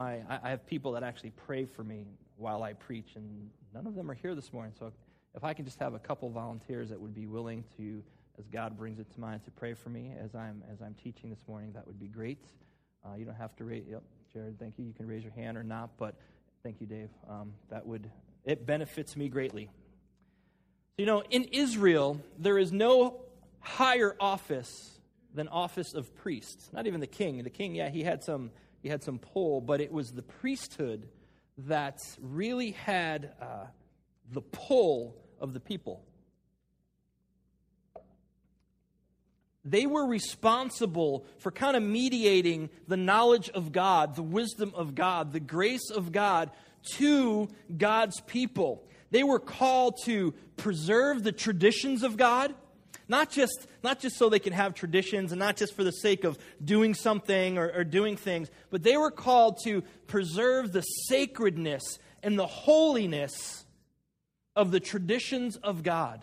I, I have people that actually pray for me while I preach, and none of them are here this morning. So if I can just have a couple volunteers that would be willing to, as God brings it to mind, to pray for me as I'm as I'm teaching this morning, that would be great. Uh, you don't have to raise. Yep, Jared, thank you. You can raise your hand or not, but thank you, Dave. Um, that would it benefits me greatly. So You know, in Israel, there is no higher office than office of priest. Not even the king. The king, yeah, he had some he had some pull, but it was the priesthood that really had uh, the pull of the people. They were responsible for kind of mediating the knowledge of God, the wisdom of God, the grace of God to God's people. They were called to preserve the traditions of God, not just, not just so they can have traditions and not just for the sake of doing something or, or doing things, but they were called to preserve the sacredness and the holiness of the traditions of God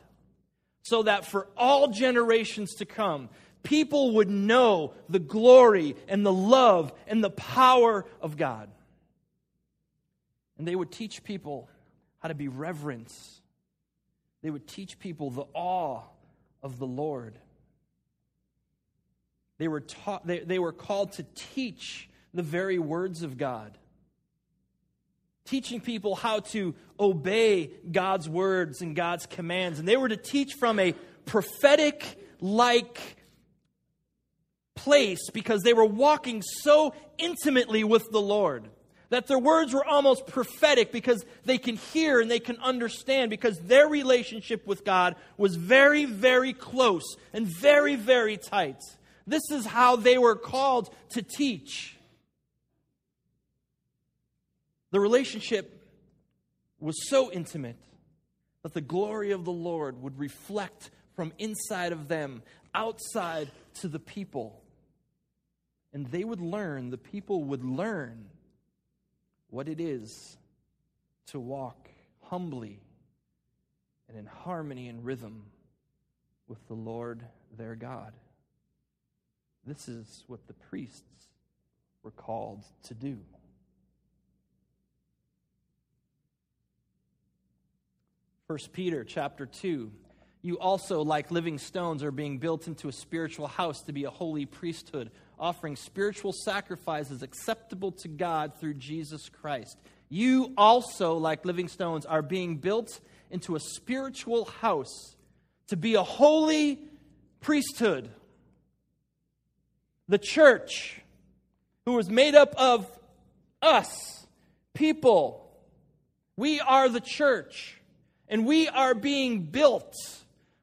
so that for all generations to come, people would know the glory and the love and the power of God. And they would teach people how to be reverent. They would teach people the awe of the Lord. They were, taught, they, they were called to teach the very words of God, teaching people how to obey God's words and God's commands. And they were to teach from a prophetic like place because they were walking so intimately with the Lord that their words were almost prophetic because they can hear and they can understand because their relationship with God was very, very close and very, very tight. This is how they were called to teach. The relationship was so intimate that the glory of the Lord would reflect from inside of them outside to the people. And they would learn, the people would learn what it is to walk humbly and in harmony and rhythm with the Lord their God. This is what the priests were called to do. First Peter chapter 2 you also like living stones are being built into a spiritual house to be a holy priesthood offering spiritual sacrifices acceptable to God through Jesus Christ. You also, like living stones, are being built into a spiritual house to be a holy priesthood. The church, who was made up of us, people, we are the church, and we are being built.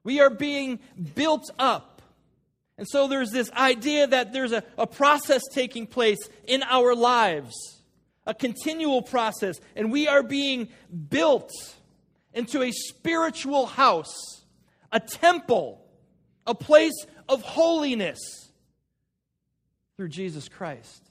We are being built up and so there's this idea that there's a, a process taking place in our lives, a continual process, and we are being built into a spiritual house, a temple, a place of holiness through Jesus Christ.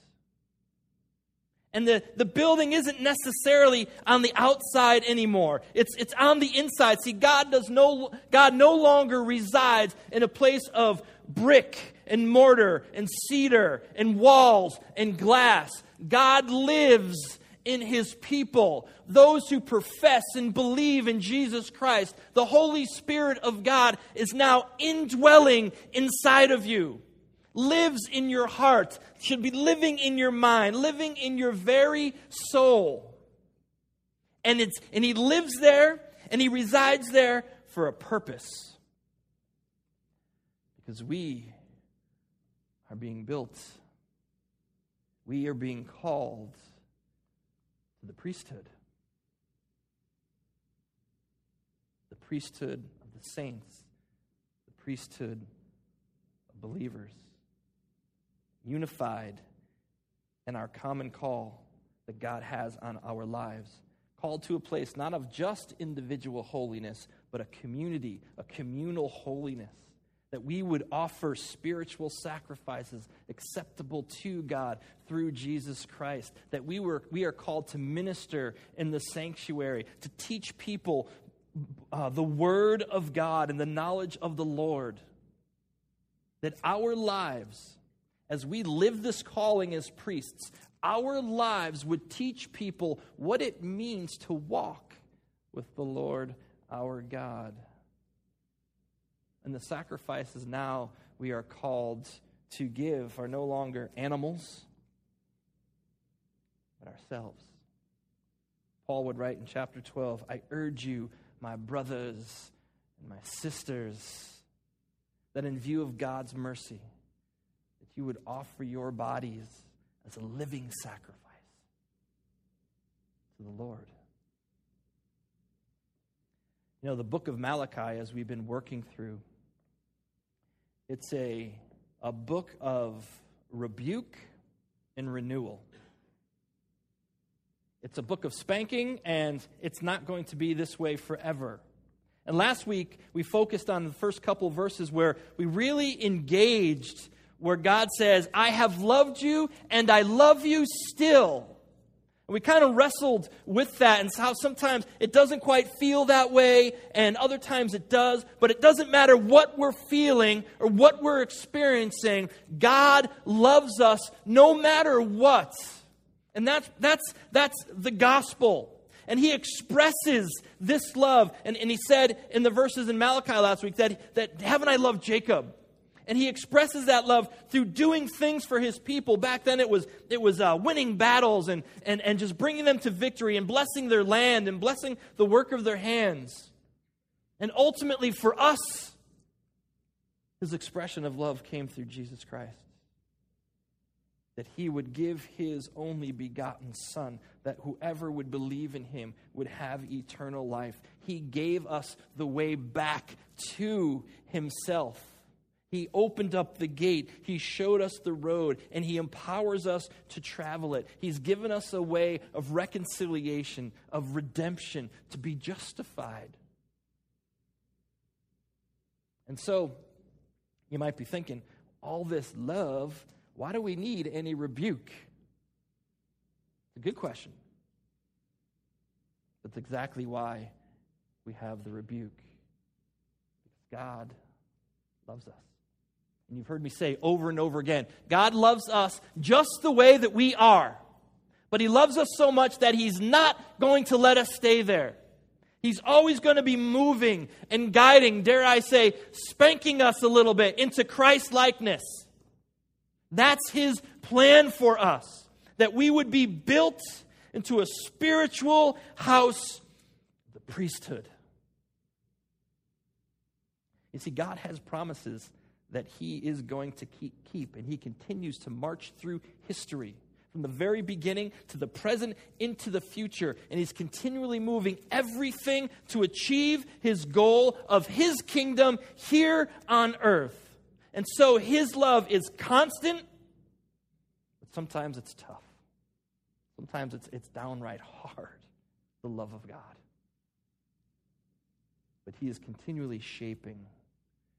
And the, the building isn't necessarily on the outside anymore. It's, it's on the inside. See, God does no God no longer resides in a place of brick and mortar and cedar and walls and glass. God lives in his people, those who profess and believe in Jesus Christ. The Holy Spirit of God is now indwelling inside of you, lives in your heart, should be living in your mind, living in your very soul. And, it's, and he lives there and he resides there for a purpose. Because we are being built, we are being called to the priesthood. The priesthood of the saints, the priesthood of believers, unified in our common call that God has on our lives. Called to a place not of just individual holiness, but a community, a communal holiness that we would offer spiritual sacrifices acceptable to God through Jesus Christ, that we, were, we are called to minister in the sanctuary, to teach people uh, the word of God and the knowledge of the Lord, that our lives as we live this calling as priests, our lives would teach people what it means to walk with the Lord our God. And the sacrifices now we are called to give are no longer animals, but ourselves. Paul would write in chapter 12 I urge you, my brothers and my sisters, that in view of God's mercy, you would offer your bodies as a living sacrifice to the Lord. You know, the book of Malachi, as we've been working through, it's a, a book of rebuke and renewal. It's a book of spanking, and it's not going to be this way forever. And last week, we focused on the first couple verses where we really engaged where God says, I have loved you and I love you still. And we kind of wrestled with that and how sometimes it doesn't quite feel that way and other times it does, but it doesn't matter what we're feeling or what we're experiencing. God loves us no matter what. And that's, that's, that's the gospel. And he expresses this love. And, and he said in the verses in Malachi last week that, that haven't I loved Jacob? And he expresses that love through doing things for his people. Back then, it was, it was uh, winning battles and, and, and just bringing them to victory and blessing their land and blessing the work of their hands. And ultimately, for us, his expression of love came through Jesus Christ. That he would give his only begotten Son, that whoever would believe in him would have eternal life. He gave us the way back to himself. He opened up the gate. He showed us the road, and He empowers us to travel it. He's given us a way of reconciliation, of redemption, to be justified. And so, you might be thinking, all this love, why do we need any rebuke? It's a good question. That's exactly why we have the rebuke. Because God loves us. And you've heard me say over and over again God loves us just the way that we are. But He loves us so much that He's not going to let us stay there. He's always going to be moving and guiding, dare I say, spanking us a little bit into Christ likeness. That's His plan for us, that we would be built into a spiritual house, the priesthood. You see, God has promises that he is going to keep, keep. And he continues to march through history from the very beginning to the present into the future. And he's continually moving everything to achieve his goal of his kingdom here on earth. And so his love is constant, but sometimes it's tough. Sometimes it's, it's downright hard, the love of God. But he is continually shaping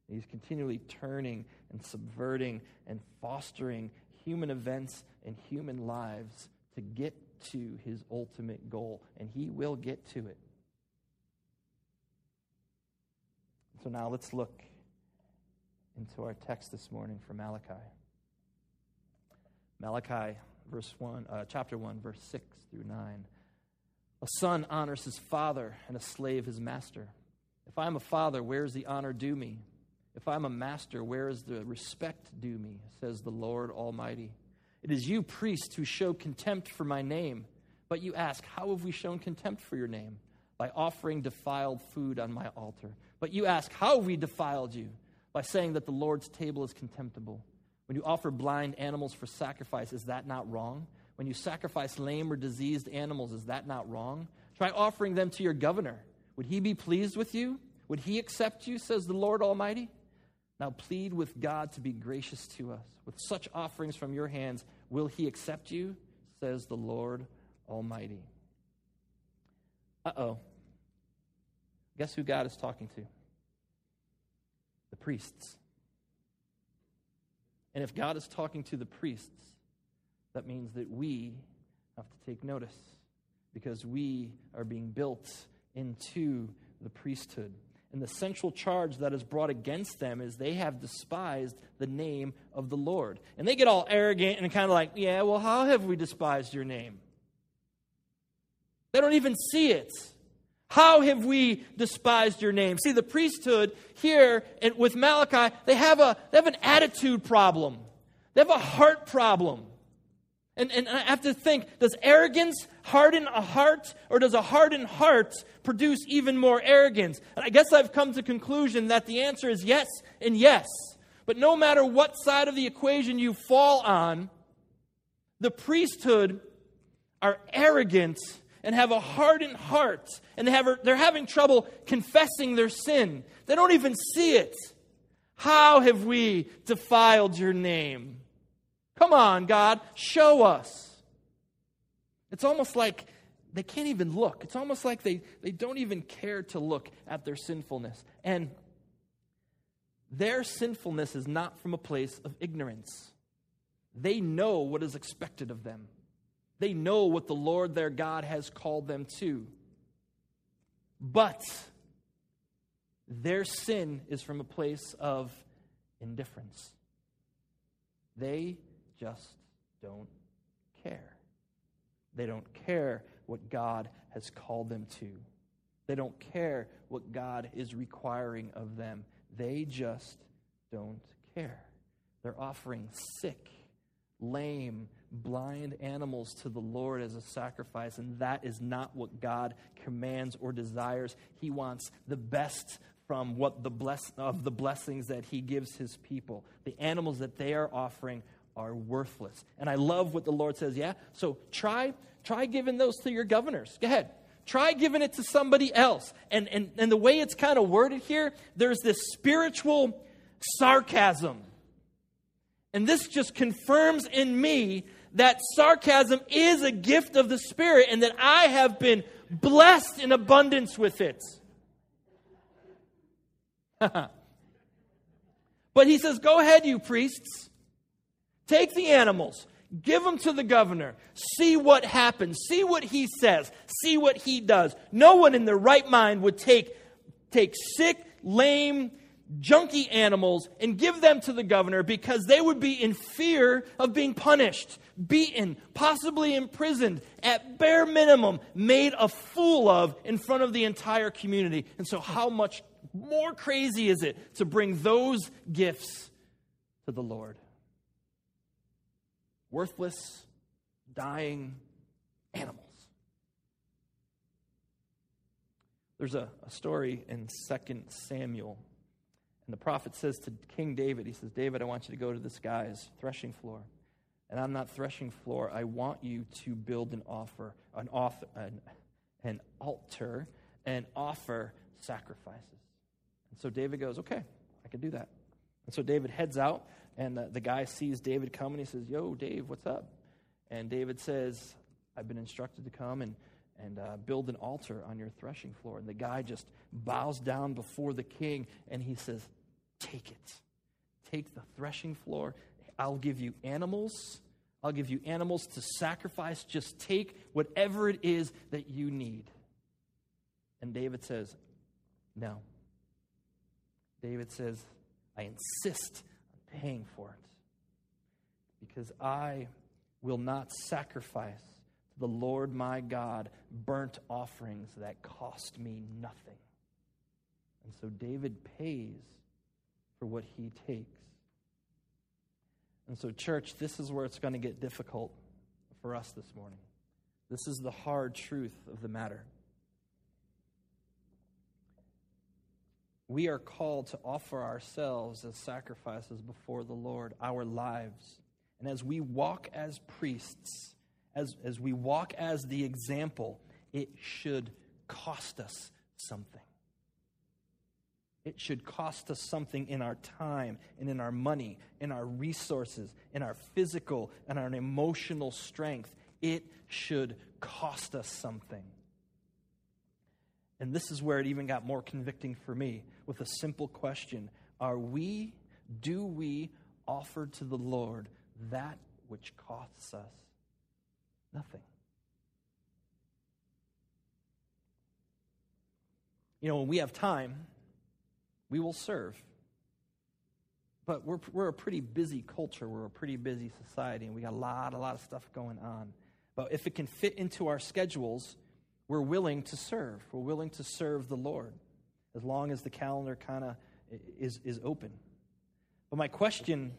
He's continually turning and subverting and fostering human events and human lives to get to his ultimate goal, and he will get to it. So now let's look into our text this morning from Malachi. Malachi, verse one, uh, chapter one, verse six through nine. A son honors his father, and a slave his master. If I am a father, where is the honor due me? If I'm a master, where is the respect due me? says the Lord Almighty. It is you, priests, who show contempt for my name. But you ask, How have we shown contempt for your name? By offering defiled food on my altar. But you ask, How have we defiled you? By saying that the Lord's table is contemptible. When you offer blind animals for sacrifice, is that not wrong? When you sacrifice lame or diseased animals, is that not wrong? Try offering them to your governor. Would he be pleased with you? Would he accept you, says the Lord Almighty? Now plead with God to be gracious to us. With such offerings from your hands, will he accept you? Says the Lord Almighty. Uh oh. Guess who God is talking to? The priests. And if God is talking to the priests, that means that we have to take notice because we are being built into the priesthood. And the central charge that is brought against them is they have despised the name of the Lord. And they get all arrogant and kind of like, yeah, well, how have we despised your name? They don't even see it. How have we despised your name? See, the priesthood here with Malachi, they have, a, they have an attitude problem, they have a heart problem. And, and I have to think does arrogance harden a heart, or does a hardened heart produce even more arrogance? And I guess I've come to conclusion that the answer is yes and yes. But no matter what side of the equation you fall on, the priesthood are arrogant and have a hardened heart, and they have, they're having trouble confessing their sin. They don't even see it. How have we defiled your name? Come on, God, show us. It's almost like they can't even look. It's almost like they, they don't even care to look at their sinfulness. And their sinfulness is not from a place of ignorance. They know what is expected of them, they know what the Lord their God has called them to. But their sin is from a place of indifference. They just don't care. They don't care what God has called them to. They don't care what God is requiring of them. They just don't care. They're offering sick, lame, blind animals to the Lord as a sacrifice, and that is not what God commands or desires. He wants the best from what the bless, of the blessings that he gives his people. The animals that they are offering are worthless. And I love what the Lord says, yeah? So try try giving those to your governors. Go ahead. Try giving it to somebody else. And and, and the way it's kind of worded here, there's this spiritual sarcasm. And this just confirms in me that sarcasm is a gift of the Spirit and that I have been blessed in abundance with it. but he says, Go ahead, you priests. Take the animals, give them to the governor, see what happens, see what he says, see what he does. No one in their right mind would take, take sick, lame, junky animals and give them to the governor because they would be in fear of being punished, beaten, possibly imprisoned, at bare minimum, made a fool of in front of the entire community. And so, how much more crazy is it to bring those gifts to the Lord? Worthless, dying animals. There's a, a story in 2 Samuel, and the prophet says to King David, he says, David, I want you to go to this guy's threshing floor. And on that threshing floor, I want you to build an offer, an, offer, an, an altar, and offer sacrifices. And so David goes, Okay, I can do that. And so David heads out and the, the guy sees David come and He says, Yo, Dave, what's up? And David says, I've been instructed to come and, and uh, build an altar on your threshing floor. And the guy just bows down before the king and he says, Take it. Take the threshing floor. I'll give you animals. I'll give you animals to sacrifice. Just take whatever it is that you need. And David says, No. David says, I insist paying for it. Because I will not sacrifice to the Lord my God burnt offerings that cost me nothing. And so David pays for what he takes. And so, church, this is where it's going to get difficult for us this morning. This is the hard truth of the matter. We are called to offer ourselves as sacrifices before the Lord, our lives. And as we walk as priests, as, as we walk as the example, it should cost us something. It should cost us something in our time and in our money, in our resources, in our physical and our emotional strength. It should cost us something. And this is where it even got more convicting for me with a simple question Are we, do we offer to the Lord that which costs us nothing? You know, when we have time, we will serve. But we're, we're a pretty busy culture. We're a pretty busy society, and we got a lot, a lot of stuff going on. But if it can fit into our schedules, we're willing to serve. We're willing to serve the Lord as long as the calendar kind of is, is open. But my question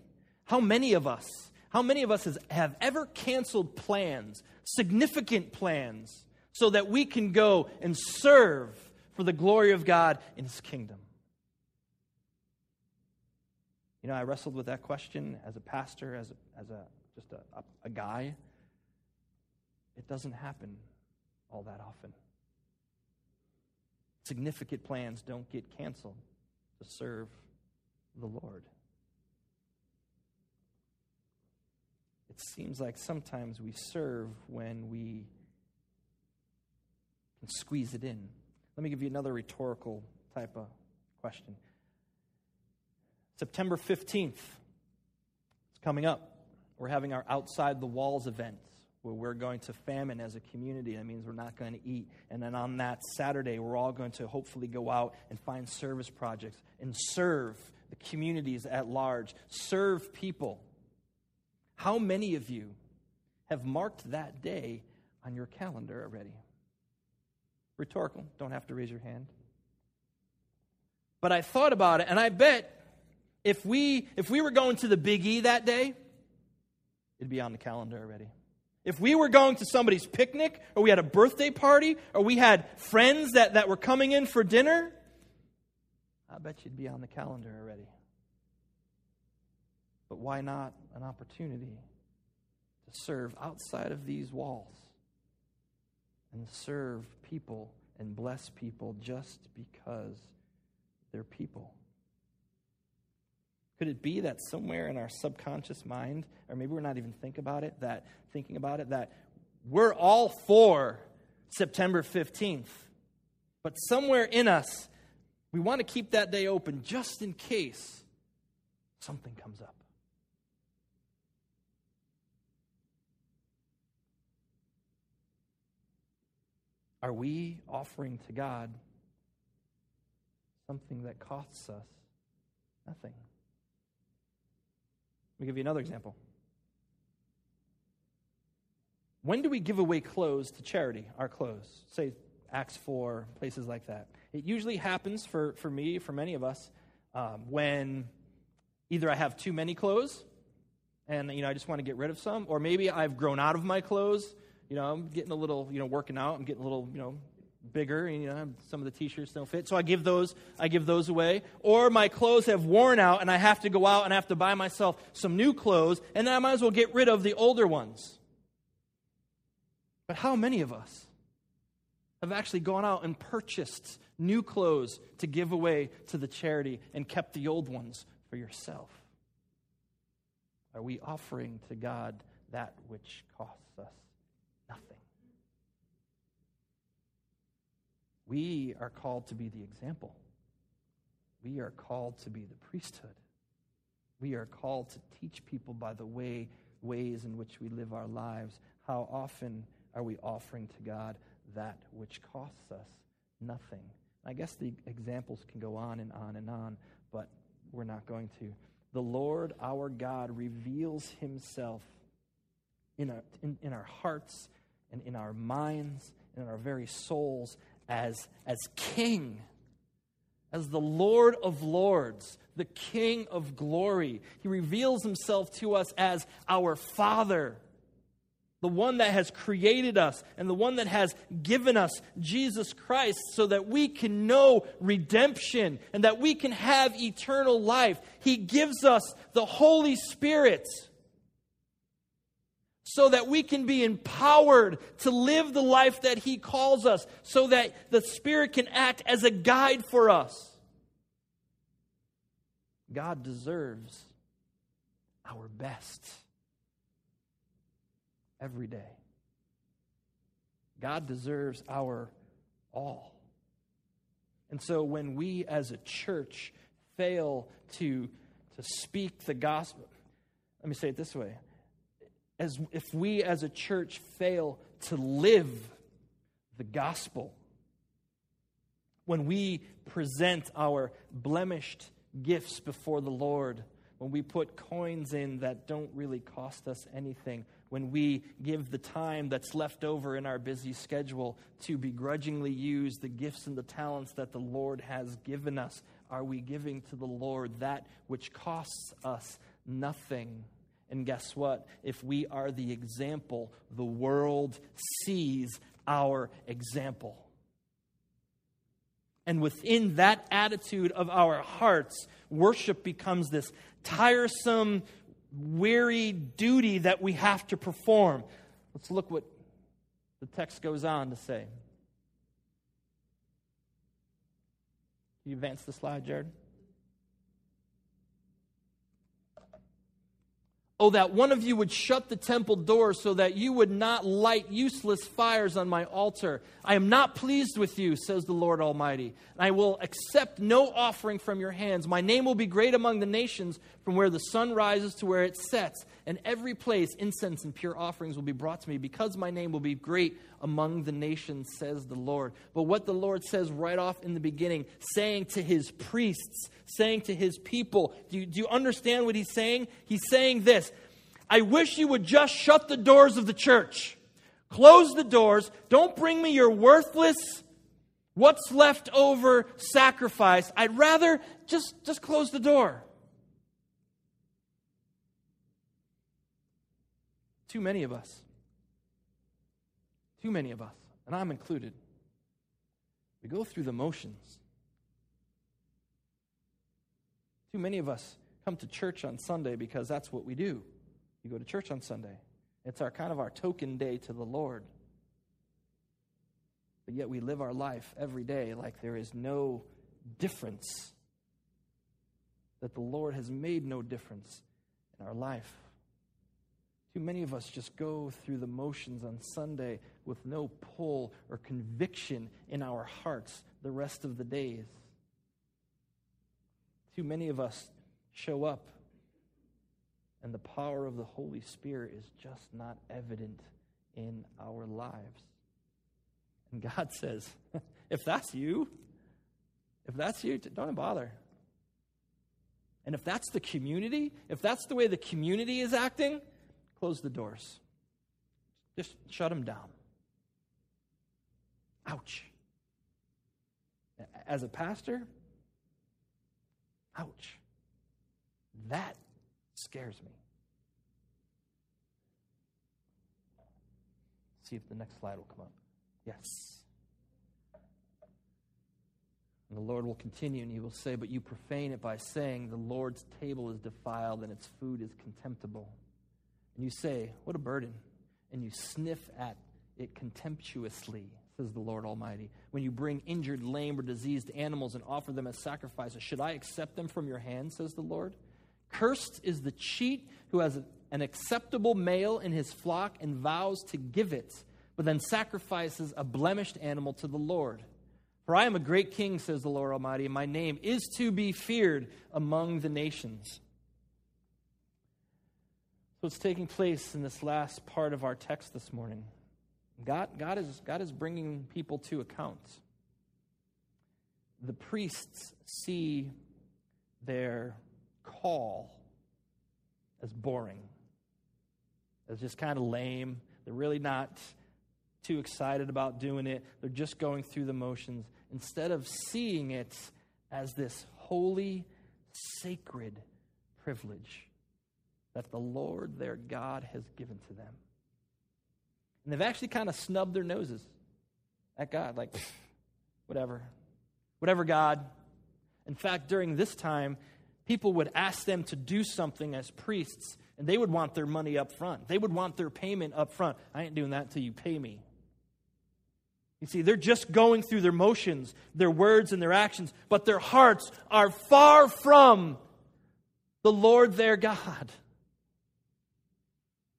how many of us, how many of us has, have ever canceled plans, significant plans, so that we can go and serve for the glory of God in His kingdom? You know, I wrestled with that question as a pastor, as a, as a just a, a, a guy. It doesn't happen all that often. Significant plans don't get canceled to serve the Lord. It seems like sometimes we serve when we can squeeze it in. Let me give you another rhetorical type of question. September 15th, it's coming up. We're having our Outside the Walls event where we're going to famine as a community. That means we're not going to eat. And then on that Saturday, we're all going to hopefully go out and find service projects and serve the communities at large, serve people. How many of you have marked that day on your calendar already? Rhetorical, don't have to raise your hand. But I thought about it, and I bet if we if we were going to the Big E that day, it'd be on the calendar already. If we were going to somebody's picnic, or we had a birthday party, or we had friends that, that were coming in for dinner, I bet you'd be on the calendar already. But why not an opportunity to serve outside of these walls and serve people and bless people just because they're people? Could it be that somewhere in our subconscious mind, or maybe we're not even think about it, that thinking about it, that we're all for September 15th, but somewhere in us, we want to keep that day open just in case something comes up. Are we offering to God something that costs us nothing? Let me give you another example. When do we give away clothes to charity, our clothes? Say Acts 4, places like that. It usually happens for, for me, for many of us, um, when either I have too many clothes and you know I just want to get rid of some, or maybe I've grown out of my clothes. You know, I'm getting a little, you know, working out. I'm getting a little, you know, bigger and you know some of the t-shirts don't fit. So i give those i give those away. Or my clothes have worn out and i have to go out and i have to buy myself some new clothes and then i might as well get rid of the older ones. But how many of us have actually gone out and purchased new clothes to give away to the charity and kept the old ones for yourself? Are we offering to god that which costs us We are called to be the example. We are called to be the priesthood. We are called to teach people by the way ways in which we live our lives. How often are we offering to God that which costs us nothing? I guess the examples can go on and on and on, but we're not going to. The Lord our God reveals himself in our, in, in our hearts and in our minds and in our very souls as, as king, as the Lord of lords, the King of glory. He reveals himself to us as our Father, the one that has created us and the one that has given us Jesus Christ so that we can know redemption and that we can have eternal life. He gives us the Holy Spirit so that we can be empowered to live the life that He calls us, so that the Spirit can act as a guide for us. God deserves our best every day. God deserves our all. And so when we as a church fail to, to speak the gospel, let me say it this way as if we as a church fail to live the gospel, when we present our blemished gifts before the Lord, when we put coins in that don't really cost us anything, when we give the time that's left over in our busy schedule to begrudgingly use the gifts and the talents that the Lord has given us, are we giving to the Lord that which costs us nothing? And guess what? If we are the example, the world sees our example. And within that attitude of our hearts, worship becomes this tiresome, weary duty that we have to perform. Let's look what the text goes on to say. You advance the slide, Jared? Oh, that one of you would shut the temple doors so that you would not light useless fires on my altar. I am not pleased with you, says the Lord Almighty. I will accept no offering from your hands. My name will be great among the nations, from where the sun rises to where it sets. And every place incense and pure offerings will be brought to me, because my name will be great among the nations, says the Lord. But what the Lord says right off in the beginning, saying to his priests, saying to his people. Do you, do you understand what he's saying? He's saying this I wish you would just shut the doors of the church. Close the doors. Don't bring me your worthless, what's left over sacrifice. I'd rather just, just close the door. Too many of us. Too many of us, and I'm included. We go through the motions. Too many of us come to church on Sunday because that's what we do. You go to church on Sunday. It's our kind of our token day to the Lord. But yet we live our life every day like there is no difference. That the Lord has made no difference in our life. Too many of us just go through the motions on Sunday with no pull or conviction in our hearts the rest of the days. Too many of us show up and the power of the Holy Spirit is just not evident in our lives. And God says, if that's you, if that's you, don't bother. And if that's the community, if that's the way the community is acting, close the doors. Just shut them down. Ouch. As a pastor, Ouch. That scares me. See if the next slide will come up. Yes. And the Lord will continue and he will say, But you profane it by saying, The Lord's table is defiled and its food is contemptible. And you say, What a burden. And you sniff at it contemptuously says the Lord Almighty. When you bring injured, lame, or diseased animals and offer them as sacrifices, should I accept them from your hand, says the Lord? Cursed is the cheat who has an acceptable male in his flock and vows to give it, but then sacrifices a blemished animal to the Lord. For I am a great king, says the Lord Almighty, and my name is to be feared among the nations. So, what's taking place in this last part of our text this morning? God, God, is, God is bringing people to account. The priests see their call as boring, as just kind of lame. They're really not too excited about doing it, they're just going through the motions instead of seeing it as this holy, sacred privilege that the Lord their God has given to them. And they've actually kind of snubbed their noses at God, like, whatever. Whatever, God. In fact, during this time, people would ask them to do something as priests, and they would want their money up front. They would want their payment up front. I ain't doing that until you pay me. You see, they're just going through their motions, their words, and their actions, but their hearts are far from the Lord their God.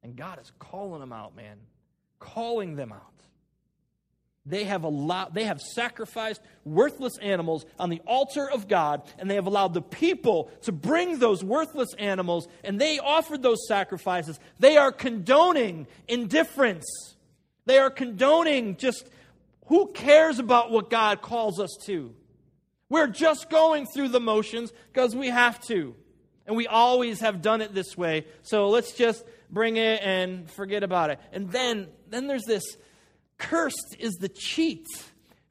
And God is calling them out, man calling them out. They have allowed, they have sacrificed worthless animals on the altar of God, and they have allowed the people to bring those worthless animals, and they offered those sacrifices. They are condoning indifference. They are condoning just who cares about what God calls us to? We're just going through the motions because we have to. And we always have done it this way. So let's just bring it and forget about it. And then, then there's this cursed is the cheat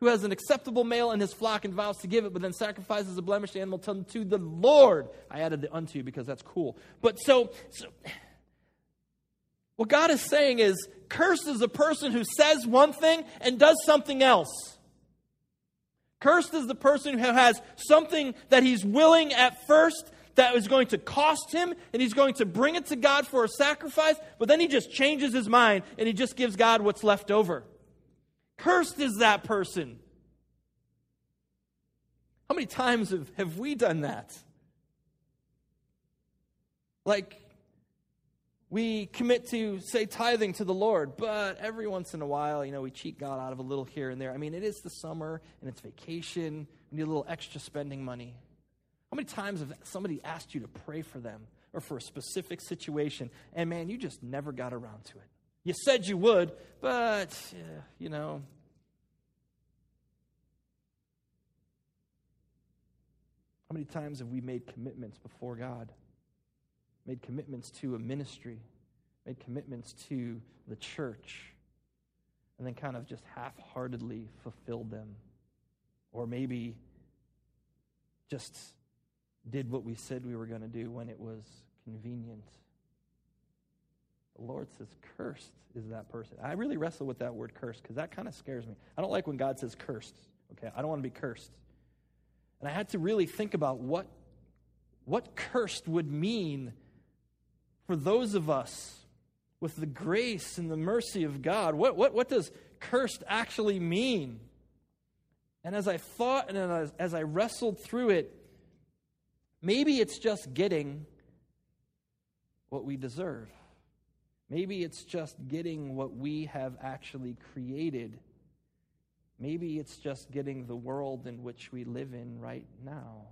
who has an acceptable male in his flock and vows to give it, but then sacrifices a blemished animal to the Lord. I added the unto because that's cool. But so, so what God is saying is, cursed is a person who says one thing and does something else. Cursed is the person who has something that he's willing at first that is going to cost him, and he's going to bring it to God for a sacrifice, but then he just changes his mind and he just gives God what's left over. Cursed is that person. How many times have, have we done that? Like, we commit to, say, tithing to the Lord, but every once in a while, you know, we cheat God out of a little here and there. I mean, it is the summer and it's vacation. We need a little extra spending money. How many times have somebody asked you to pray for them or for a specific situation, and man, you just never got around to it? You said you would, but, you know. How many times have we made commitments before God? Made commitments to a ministry, made commitments to the church, and then kind of just half heartedly fulfilled them? Or maybe just did what we said we were going to do when it was convenient. The Lord says, cursed is that person. I really wrestle with that word cursed because that kind of scares me. I don't like when God says cursed. Okay, I don't want to be cursed. And I had to really think about what, what cursed would mean for those of us with the grace and the mercy of God. What, what, what does cursed actually mean? And as I thought and as, as I wrestled through it, maybe it's just getting what we deserve. Maybe it's just getting what we have actually created. Maybe it's just getting the world in which we live in right now.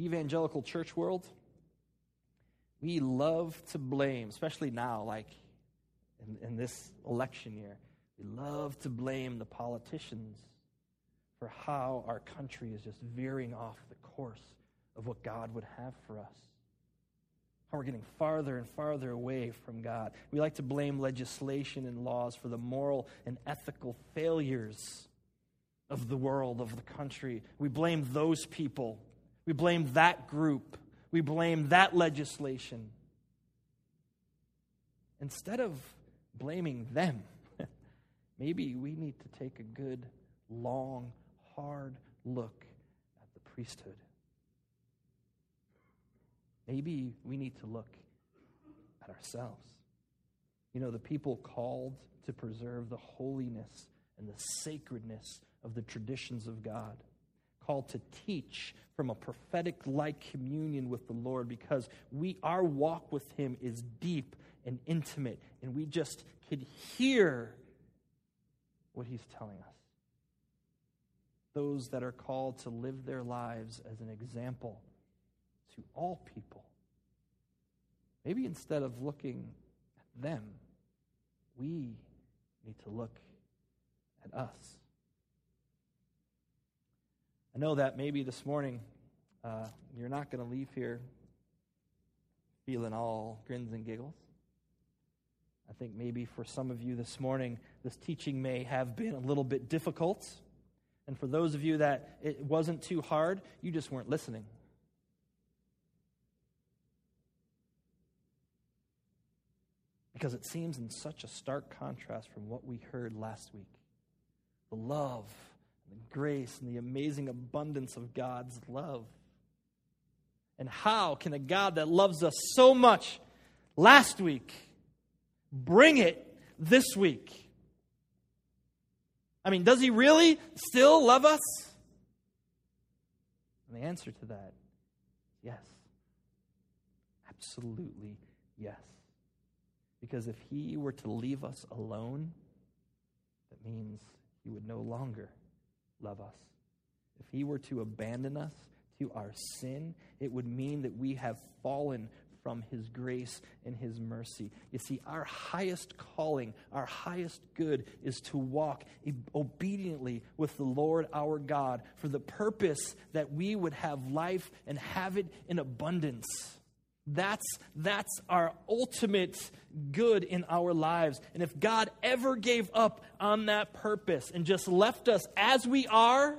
Evangelical church world, we love to blame, especially now, like in, in this election year. We love to blame the politicians for how our country is just veering off the course of what God would have for us how we're getting farther and farther away from God. We like to blame legislation and laws for the moral and ethical failures of the world, of the country. We blame those people. We blame that group. We blame that legislation. Instead of blaming them, maybe we need to take a good, long, hard look at the priesthood. Maybe we need to look at ourselves. You know, the people called to preserve the holiness and the sacredness of the traditions of God, called to teach from a prophetic like communion with the Lord because we our walk with him is deep and intimate and we just could hear what he's telling us. Those that are called to live their lives as an example to all people. Maybe instead of looking at them, we need to look at us. I know that maybe this morning uh, you're not going to leave here feeling all grins and giggles. I think maybe for some of you this morning, this teaching may have been a little bit difficult. And for those of you that it wasn't too hard, you just weren't listening. Because it seems in such a stark contrast from what we heard last week. The love, the grace, and the amazing abundance of God's love. And how can a God that loves us so much last week bring it this week? I mean, does he really still love us? And the answer to that, yes. Absolutely yes. Because if he were to leave us alone, that means he would no longer love us. If he were to abandon us to our sin, it would mean that we have fallen from His grace and His mercy. You see, our highest calling, our highest good is to walk obediently with the Lord our God for the purpose that we would have life and have it in abundance. That's, that's our ultimate good in our lives. And if God ever gave up on that purpose and just left us as we are,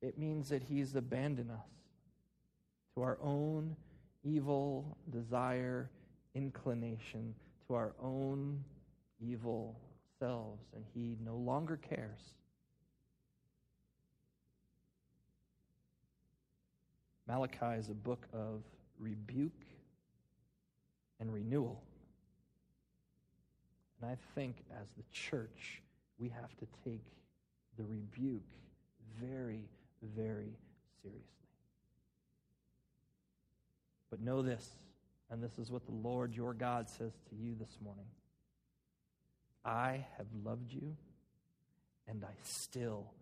it means that He's abandoned us to our own evil desire, inclination, to our own evil selves, and He no longer cares. Malachi is a book of rebuke and renewal. And I think as the church, we have to take the rebuke very, very seriously. But know this, and this is what the Lord your God says to you this morning I have loved you, and I still